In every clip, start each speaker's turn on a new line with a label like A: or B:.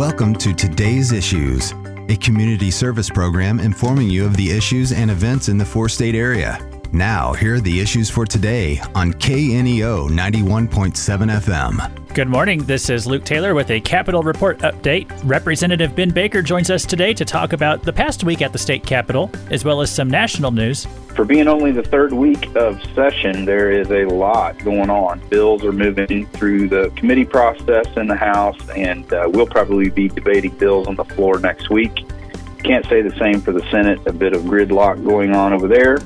A: Welcome to Today's Issues, a community service program informing you of the issues and events in the four state area. Now, here are the issues for today on KNEO 91.7 FM.
B: Good morning. This is Luke Taylor with a Capitol Report update. Representative Ben Baker joins us today to talk about the past week at the state capitol, as well as some national news.
C: For being only the third week of session, there is a lot going on. Bills are moving through the committee process in the House, and uh, we'll probably be debating bills on the floor next week. Can't say the same for the Senate. A bit of gridlock going on over there.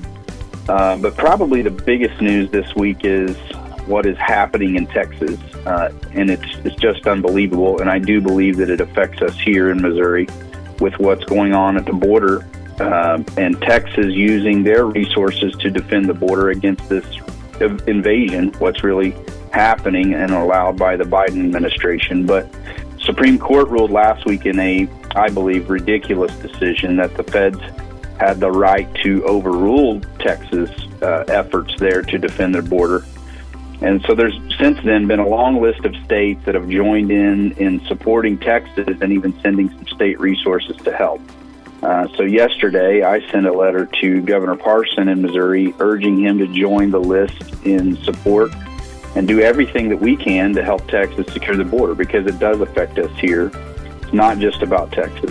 C: Uh, but probably the biggest news this week is what is happening in Texas, uh, and it's it's just unbelievable. And I do believe that it affects us here in Missouri with what's going on at the border, uh, and Texas using their resources to defend the border against this invasion. What's really happening and allowed by the Biden administration, but. Supreme Court ruled last week in a, I believe, ridiculous decision that the feds had the right to overrule Texas uh, efforts there to defend their border and so there's since then been a long list of states that have joined in in supporting Texas and even sending some state resources to help. Uh, so yesterday, I sent a letter to Governor Parson in Missouri urging him to join the list in support and do everything that we can to help Texas secure the border because it does affect us here. It's not just about Texas.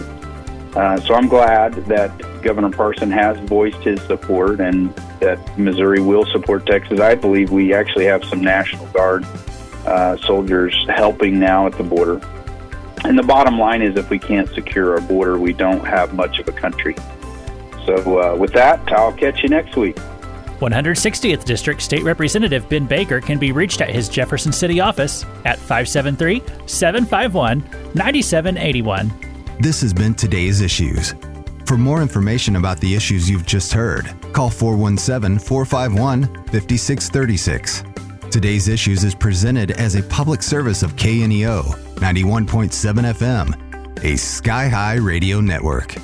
C: Uh, so I'm glad that Governor Parson has voiced his support and that Missouri will support Texas. I believe we actually have some National Guard uh, soldiers helping now at the border. And the bottom line is if we can't secure our border, we don't have much of a country. So, uh, with that, I'll catch you next week.
B: 160th District State Representative Ben Baker can be reached at his Jefferson City office at 573 751 9781.
A: This has been today's issues. For more information about the issues you've just heard, call 417 451 5636. Today's Issues is presented as a public service of KNEO 91.7 FM, a Sky High radio network.